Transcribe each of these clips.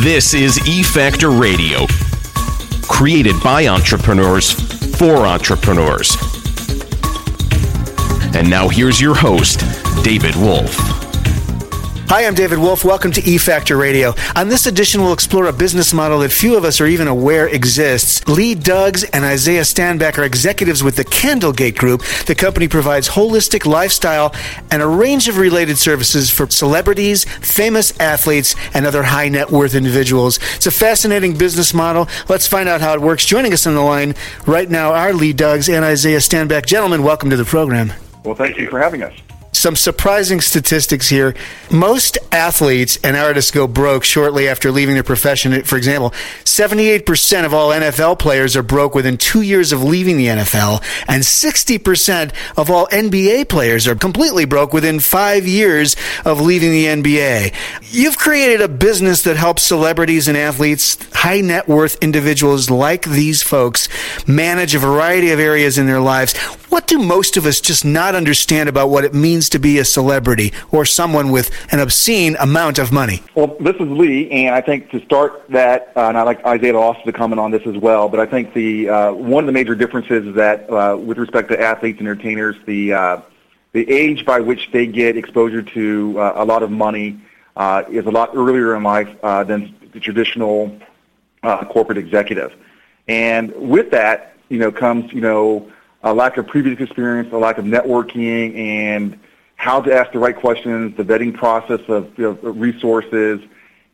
This is E Factor Radio, created by entrepreneurs for entrepreneurs. And now here's your host, David Wolf. Hi, I'm David Wolf. Welcome to E Factor Radio. On this edition, we'll explore a business model that few of us are even aware exists. Lee Duggs and Isaiah Stanback are executives with the Candlegate Group. The company provides holistic lifestyle and a range of related services for celebrities, famous athletes, and other high net worth individuals. It's a fascinating business model. Let's find out how it works. Joining us on the line right now are Lee Duggs and Isaiah Stanback. Gentlemen, welcome to the program. Well, thank you for having us some surprising statistics here. Most athletes and artists go broke shortly after leaving their profession. For example, 78% of all NFL players are broke within two years of leaving the NFL, and 60% of all NBA players are completely broke within five years of leaving the NBA. You've created a business that helps celebrities and athletes, high net worth individuals like these folks, manage a variety of areas in their lives. What do most of us just not understand about what it means to be a celebrity or someone with an obscene amount of money? Well, this is Lee, and I think to start that, uh, and I'd like Isaiah also to comment on this as well, but I think the uh, one of the major differences is that uh, with respect to athletes and entertainers, the, uh, the age by which they get exposure to uh, a lot of money uh, is a lot earlier in life than the traditional corporate executive. And with that, you know, comes, you know, a lack of previous experience, a lack of networking, and how to ask the right questions, the vetting process of you know, resources,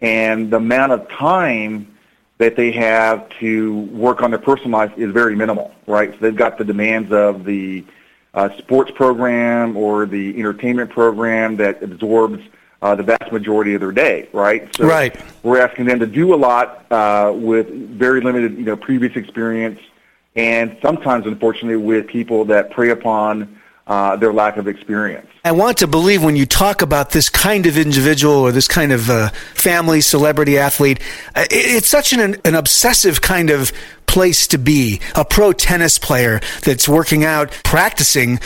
and the amount of time that they have to work on their personal life is very minimal, right? So they've got the demands of the uh, sports program or the entertainment program that absorbs uh, the vast majority of their day, right? So right. we're asking them to do a lot uh, with very limited, you know, previous experience and sometimes, unfortunately, with people that prey upon uh, their lack of experience. I want to believe when you talk about this kind of individual or this kind of uh, family celebrity athlete, uh, it's such an, an obsessive kind of place to be. A pro tennis player that's working out, practicing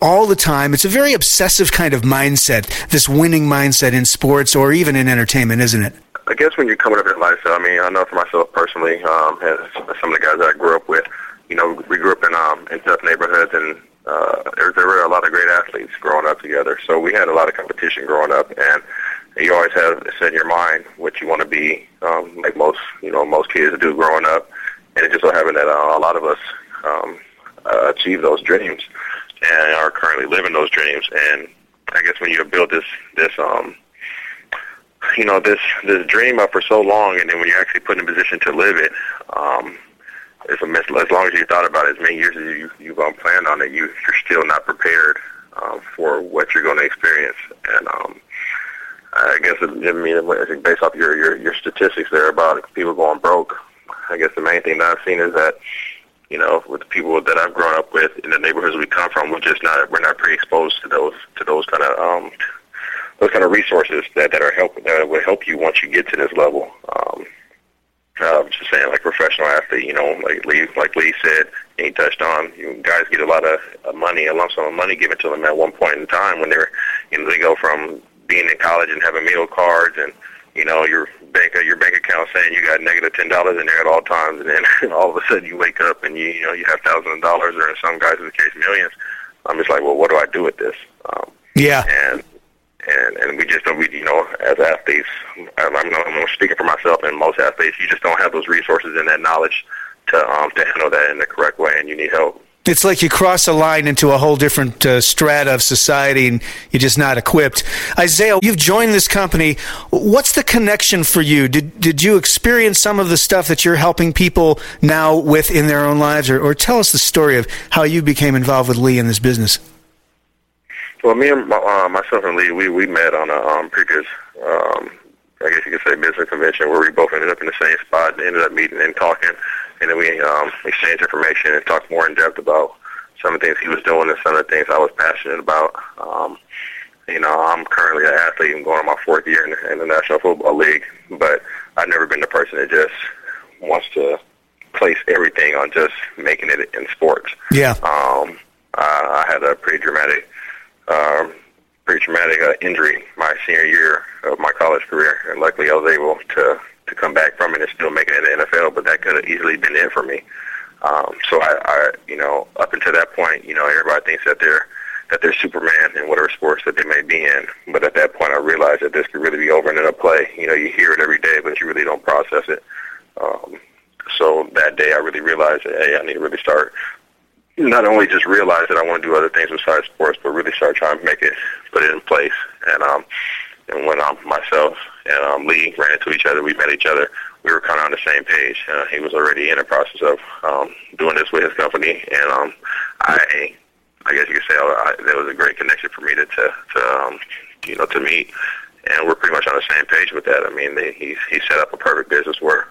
all the time. It's a very obsessive kind of mindset, this winning mindset in sports or even in entertainment, isn't it? I guess when you're coming up in life, I mean, I know for myself personally, um, some of the guys that I grew up with, you know, we grew up in um, in tough neighborhoods, and uh, there, there were a lot of great athletes growing up together. So we had a lot of competition growing up, and you always have set in your mind what you want to be, um, like most you know most kids do growing up. And it just so happened that uh, a lot of us um, uh, achieve those dreams and are currently living those dreams. And I guess when you build this this um, you know this this dream up for so long, and then when you're actually put in a position to live it, um, it's a miss. As long as you thought about it as many years as you you've um, planned on it, you you're still not prepared um, for what you're going to experience. And um, I guess it, I mean, based off your, your your statistics there about people going broke, I guess the main thing that I've seen is that you know with the people that I've grown up with in the neighborhoods we come from, we're just not we're not pre-exposed to those to those kind of um, those kind of resources that that are help that would help you once you get to this level. Um, uh, just saying, like professional athlete, you know, like Lee, like Lee said, he touched on, you guys get a lot of money, a lump sum of money given to them at one point in time when they're, you know, they go from being in college and having meal cards and you know, your bank your bank account saying you got negative ten dollars in there at all times, and then all of a sudden you wake up and you you know you have thousands of dollars, or in some guys' in the case millions. I'm just like, well, what do I do with this? Um, yeah. And and and we just don't, we, you know, as athletes, I'm, I'm, speaking for myself and most athletes, you just don't have those resources and that knowledge to um to handle that in the correct way, and you need help. It's like you cross a line into a whole different uh, strata of society and you're just not equipped. Isaiah, you've joined this company. What's the connection for you? Did, did you experience some of the stuff that you're helping people now with in their own lives? Or, or tell us the story of how you became involved with Lee in this business. Well, me and my, uh, myself and Lee, we, we met on a um, previous, um, I guess you could say, business convention where we both ended up in the same spot and ended up meeting and talking and then we um, exchanged information and talked more in depth about some of the things he was doing and some of the things I was passionate about. Um, you know, I'm currently an athlete. I'm going on my fourth year in the, in the National Football League, but I've never been the person that just wants to place everything on just making it in sports. Yeah. Um, I, I had a pretty dramatic, um, pretty traumatic uh, injury my senior year of my college career, and luckily I was able to to come back from it and still make it in the NFL, but that could have easily been it for me. Um, so I, I, you know, up until that point, you know, everybody thinks that they're that they're Superman in whatever sports that they may be in. But at that point, I realized that this could really be over and in a play. You know, you hear it every day, but you really don't process it. Um, so that day, I really realized that hey, I need to really start not only just realize that I want to do other things besides sports, but really start trying to make it, put it in place. And um, and when um, myself and um, Lee ran into each other, we met each other. We were kind of on the same page. Uh, he was already in the process of um, doing this with his company, and um, I, I guess you could say I, there was a great connection for me to, to, to um, you know, to meet. And we're pretty much on the same page with that. I mean, they, he's he set up a perfect business where,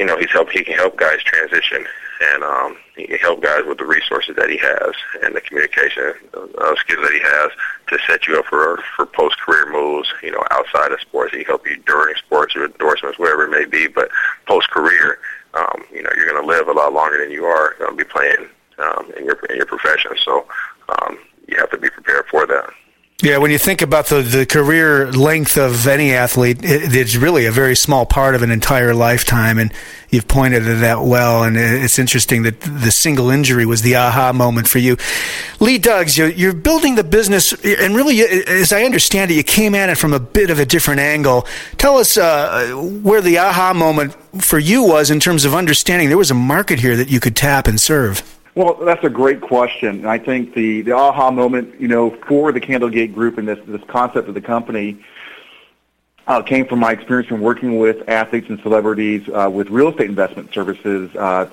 you know, he's helped he can help guys transition and um, he can help guys with the resources that he has and the communication uh, skills that he has to set you up for for post career moves. You know, outside of sports, he help you during sports or endorsements, whatever it may be. But post career, um, you know, you're going to live a lot longer than you are going to be playing um, in your in your profession. So um, you have to be prepared for that. Yeah, when you think about the, the career length of any athlete, it, it's really a very small part of an entire lifetime, and you've pointed at that well. And it's interesting that the single injury was the aha moment for you. Lee Duggs, you're, you're building the business, and really, as I understand it, you came at it from a bit of a different angle. Tell us uh, where the aha moment for you was in terms of understanding there was a market here that you could tap and serve. Well, that's a great question. And I think the, the aha moment, you know, for the Candlegate Group and this, this concept of the company uh, came from my experience from working with athletes and celebrities uh, with real estate investment services uh,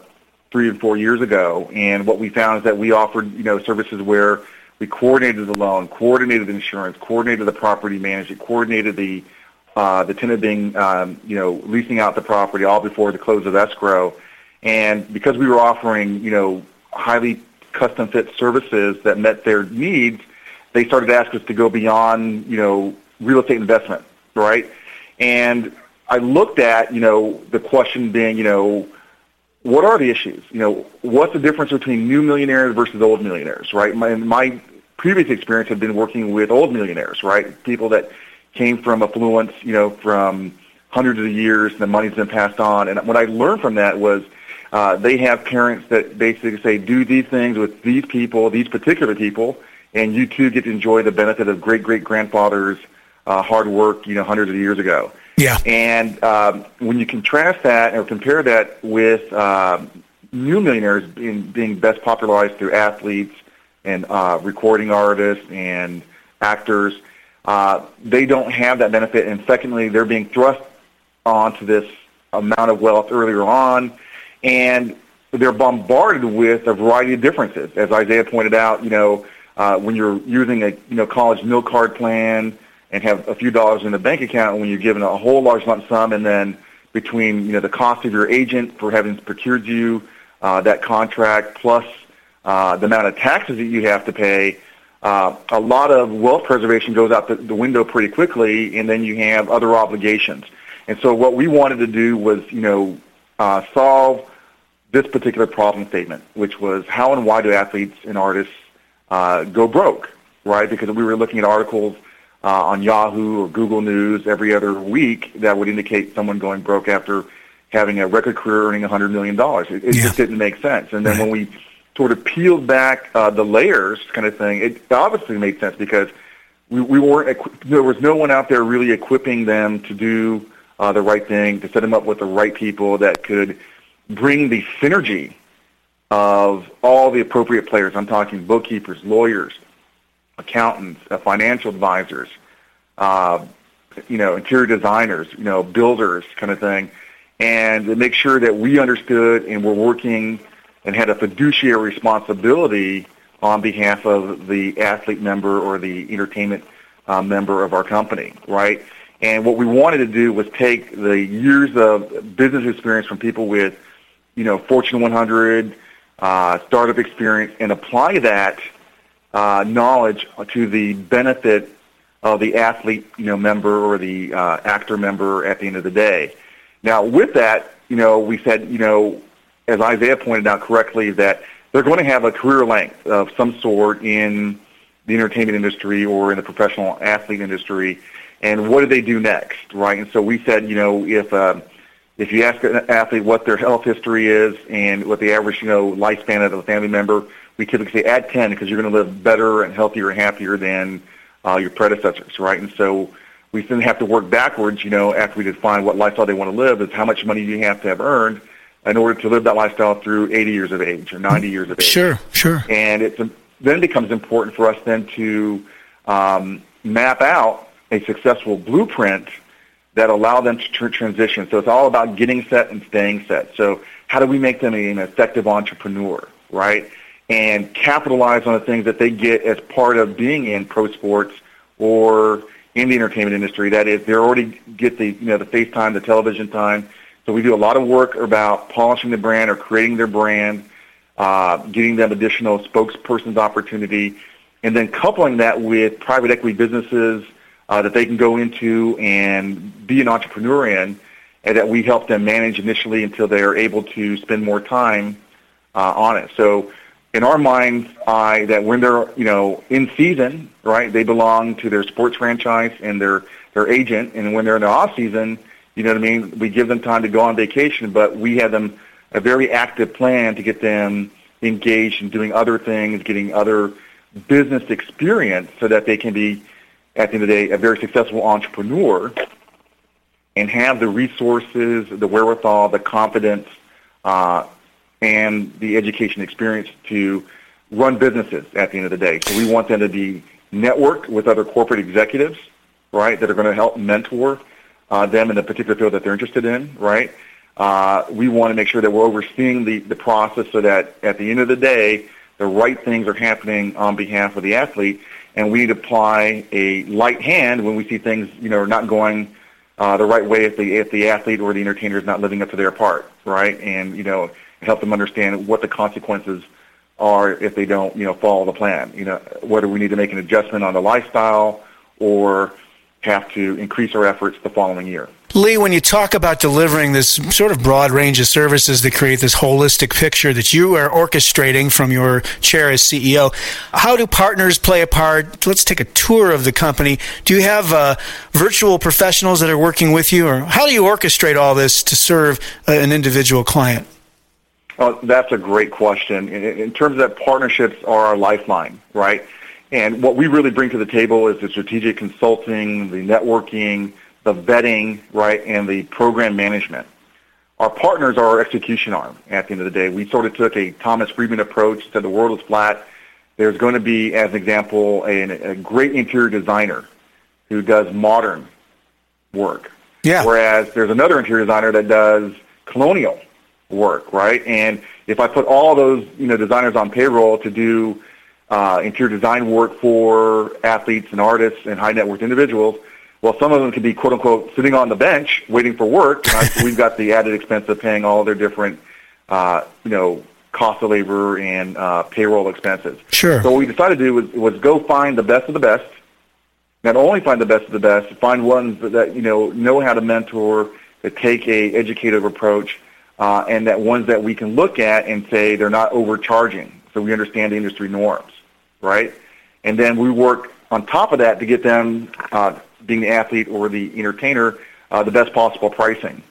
three and four years ago. And what we found is that we offered, you know, services where we coordinated the loan, coordinated insurance, coordinated the property management, coordinated the uh, the tenant being, um, you know, leasing out the property all before the close of escrow. And because we were offering, you know, highly custom fit services that met their needs, they started to ask us to go beyond, you know, real estate investment, right? And I looked at, you know, the question being, you know, what are the issues? You know, what's the difference between new millionaires versus old millionaires, right? My, my previous experience had been working with old millionaires, right? People that came from affluence, you know, from hundreds of years, and the money's been passed on. And what I learned from that was – uh, they have parents that basically say, do these things with these people, these particular people, and you too get to enjoy the benefit of great-great-grandfather's uh, hard work, you know, hundreds of years ago. Yeah. And um, when you contrast that or compare that with um, new millionaires being, being best popularized through athletes and uh, recording artists and actors, uh, they don't have that benefit. And secondly, they're being thrust onto this amount of wealth earlier on and they're bombarded with a variety of differences. As Isaiah pointed out, you know, uh, when you're using a you know college meal card plan and have a few dollars in the bank account, when you're given a whole large lump sum, and then between you know the cost of your agent for having procured you uh, that contract plus uh, the amount of taxes that you have to pay, uh, a lot of wealth preservation goes out the, the window pretty quickly, and then you have other obligations. And so what we wanted to do was, you know, uh, solve this particular problem statement, which was how and why do athletes and artists uh, go broke, right? Because we were looking at articles uh, on Yahoo or Google News every other week that would indicate someone going broke after having a record career earning $100 million. It, it yeah. just didn't make sense. And then right. when we sort of peeled back uh, the layers kind of thing, it obviously made sense because we, we weren't, there was no one out there really equipping them to do uh, the right thing, to set them up with the right people that could bring the synergy of all the appropriate players. I'm talking bookkeepers, lawyers, accountants, uh, financial advisors, uh, you know, interior designers, you know, builders kind of thing, and to make sure that we understood and were working and had a fiduciary responsibility on behalf of the athlete member or the entertainment uh, member of our company, right? And what we wanted to do was take the years of business experience from people with, you know, Fortune 100, uh, startup experience, and apply that uh, knowledge to the benefit of the athlete, you know, member or the uh, actor member at the end of the day. Now, with that, you know, we said, you know, as Isaiah pointed out correctly, that they're going to have a career length of some sort in the entertainment industry or in the professional athlete industry. And what do they do next, right? And so we said, you know, if uh, if you ask an athlete what their health history is and what the average, you know, lifespan of a family member, we typically say add 10 because you're going to live better and healthier and happier than uh, your predecessors, right? And so we then have to work backwards, you know, after we define what lifestyle they want to live, is how much money do you have to have earned in order to live that lifestyle through 80 years of age or 90 years of age. Sure, sure. And it's then it becomes important for us then to um, map out a successful blueprint that allow them to tr- transition. So it's all about getting set and staying set. So how do we make them an effective entrepreneur, right? and capitalize on the things that they get as part of being in pro sports or in the entertainment industry. That is, they already get the you know the face time, the television time. So we do a lot of work about polishing the brand or creating their brand, uh, getting them additional spokesperson's opportunity, and then coupling that with private equity businesses uh, that they can go into and be an entrepreneur in, and that we help them manage initially until they are able to spend more time uh, on it. So in our mind's eye that when they're you know in season, right, they belong to their sports franchise and their their agent, and when they're in the off season, you know what I mean. We give them time to go on vacation, but we have them a very active plan to get them engaged in doing other things, getting other business experience, so that they can be at the end of the day a very successful entrepreneur and have the resources, the wherewithal, the confidence. Uh, and the education experience to run businesses at the end of the day. So we want them to be networked with other corporate executives, right, that are going to help mentor uh, them in the particular field that they're interested in, right? Uh, we want to make sure that we're overseeing the, the process so that at the end of the day, the right things are happening on behalf of the athlete, and we need to apply a light hand when we see things, you know, are not going uh, the right way if the if the athlete or the entertainer is not living up to their part, right? And you know, help them understand what the consequences are if they don't, you know, follow the plan. You know, whether we need to make an adjustment on the lifestyle or have to increase our efforts the following year. Lee, when you talk about delivering this sort of broad range of services that create this holistic picture that you are orchestrating from your chair as CEO, how do partners play a part? Let's take a tour of the company. Do you have uh, virtual professionals that are working with you, or how do you orchestrate all this to serve uh, an individual client? Oh, that's a great question. In, in terms of that, partnerships are our lifeline, right? And what we really bring to the table is the strategic consulting, the networking, the vetting, right, and the program management. Our partners are our execution arm at the end of the day. We sort of took a Thomas Friedman approach, said the world is flat. There's going to be, as an example, a, a great interior designer who does modern work. Yeah. Whereas there's another interior designer that does colonial work, right? And if I put all those you know designers on payroll to do uh, interior design work for athletes and artists and high net worth individuals, well, some of them could be quote unquote sitting on the bench waiting for work. And I, we've got the added expense of paying all their different uh, you know cost of labor and uh, payroll expenses. Sure. So what we decided to do was, was go find the best of the best. Not only find the best of the best, find ones that, that you know know how to mentor, that take a educative approach, uh, and that ones that we can look at and say they're not overcharging, so we understand the industry norms, right? And then we work on top of that to get them, uh, being the athlete or the entertainer, uh, the best possible pricing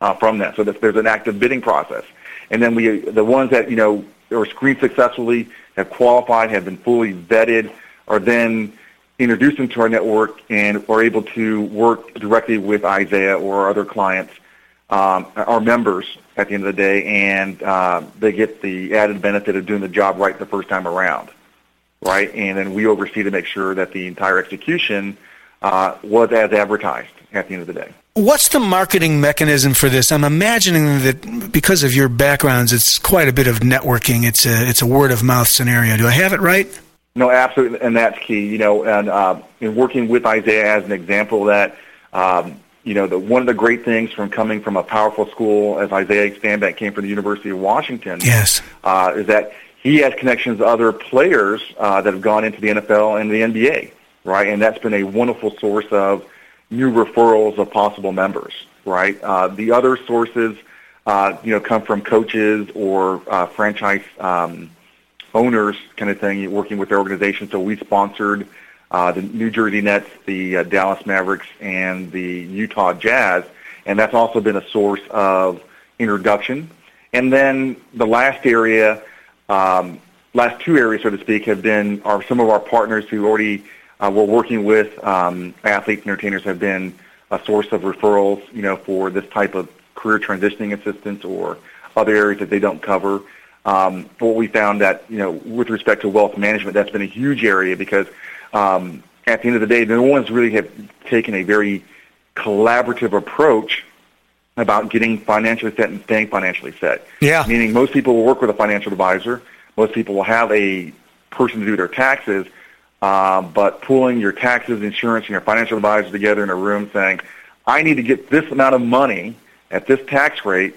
uh, from that. So that there's an active bidding process. And then we, the ones that, you know, are screened successfully, have qualified, have been fully vetted, are then introduced into our network and are able to work directly with Isaiah or other clients, um, our members at the end of the day, and uh, they get the added benefit of doing the job right the first time around, right? And then we oversee to make sure that the entire execution uh, was as advertised at the end of the day. What's the marketing mechanism for this? I'm imagining that because of your backgrounds, it's quite a bit of networking. It's a it's a word of mouth scenario. Do I have it right? No, absolutely, and that's key. You know, and uh, in working with Isaiah as an example, that um, you know, the, one of the great things from coming from a powerful school as Isaiah Stanback came from the University of Washington, yes, uh, is that he has connections to other players uh, that have gone into the NFL and the NBA, right? And that's been a wonderful source of new referrals of possible members, right? Uh, the other sources, uh, you know, come from coaches or uh, franchise um, owners, kind of thing, working with their organization. So we sponsored uh, the New Jersey Nets, the uh, Dallas Mavericks, and the Utah Jazz, and that's also been a source of introduction. And then the last area, um, last two areas, so to speak, have been are some of our partners who already uh, we're working with um, athletes and entertainers have been a source of referrals, you know, for this type of career transitioning assistance or other areas that they don't cover. Um, but what we found that, you know, with respect to wealth management, that's been a huge area because um, at the end of the day, no one's really have taken a very collaborative approach about getting financially set and staying financially set. Yeah. Meaning most people will work with a financial advisor. Most people will have a person to do their taxes. Uh, but pulling your taxes, insurance, and your financial advisor together in a room saying, I need to get this amount of money at this tax rate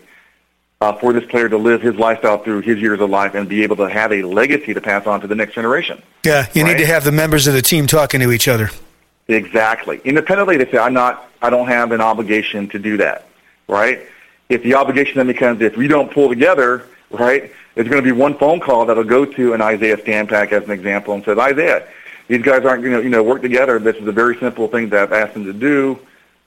uh, for this player to live his lifestyle through his years of life and be able to have a legacy to pass on to the next generation. Yeah, you right? need to have the members of the team talking to each other. Exactly. Independently, they say, I'm not, I don't have an obligation to do that, right? If the obligation then becomes, if we don't pull together, right, there's going to be one phone call that'll go to an Isaiah Stanback as an example and says, Isaiah, these guys aren't going to, you know, work together. This is a very simple thing that I've asked them to do,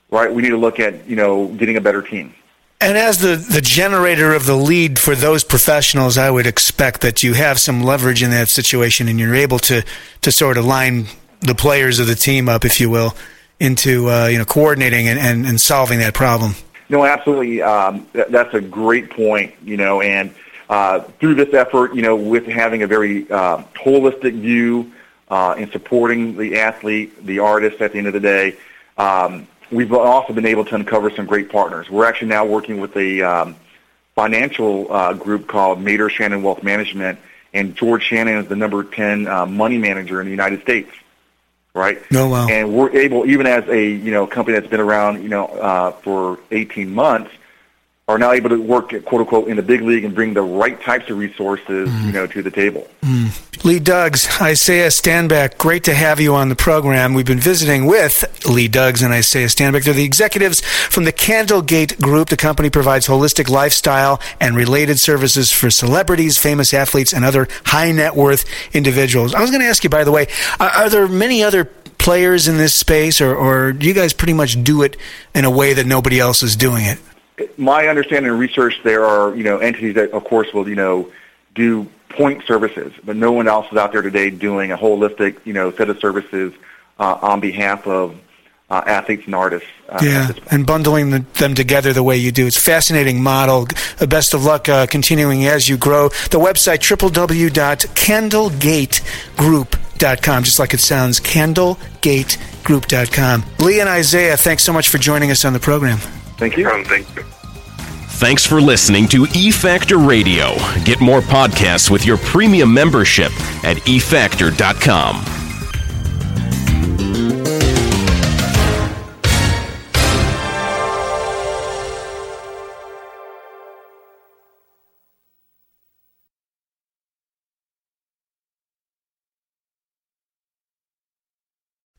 right? We need to look at, you know, getting a better team. And as the, the generator of the lead for those professionals, I would expect that you have some leverage in that situation and you're able to, to sort of line the players of the team up, if you will, into uh, you know coordinating and, and, and solving that problem. No, absolutely. Um, that, that's a great point. You know, and uh, through this effort, you know, with having a very uh, holistic view uh, in supporting the athlete, the artist at the end of the day. Um, we've also been able to uncover some great partners. We're actually now working with a um, financial uh, group called Mader Shannon Wealth Management, and George Shannon is the number 10 uh, money manager in the United States. Right. No, oh, wow. And we're able, even as a you know company that's been around you know uh, for 18 months, are now able to work, quote unquote, in the big league and bring the right types of resources, mm. you know, to the table. Mm. Lee Duggs, Isaiah Stanback, great to have you on the program. We've been visiting with Lee Duggs and Isaiah Stanback. They're the executives from the Candlegate Group. The company provides holistic lifestyle and related services for celebrities, famous athletes, and other high net worth individuals. I was going to ask you, by the way, are, are there many other players in this space, or, or do you guys pretty much do it in a way that nobody else is doing it? My understanding and research, there are you know entities that, of course, will you know do point services, but no one else is out there today doing a holistic you know set of services uh, on behalf of uh, athletes and artists. Uh, yeah, and bundling the, them together the way you do. It's fascinating model. Uh, best of luck uh, continuing as you grow. The website, www.candlegategroup.com, just like it sounds, candlegategroup.com. Lee and Isaiah, thanks so much for joining us on the program. Thank you. Um, thank you. Thanks for listening to eFactor Radio. Get more podcasts with your premium membership at efactor.com.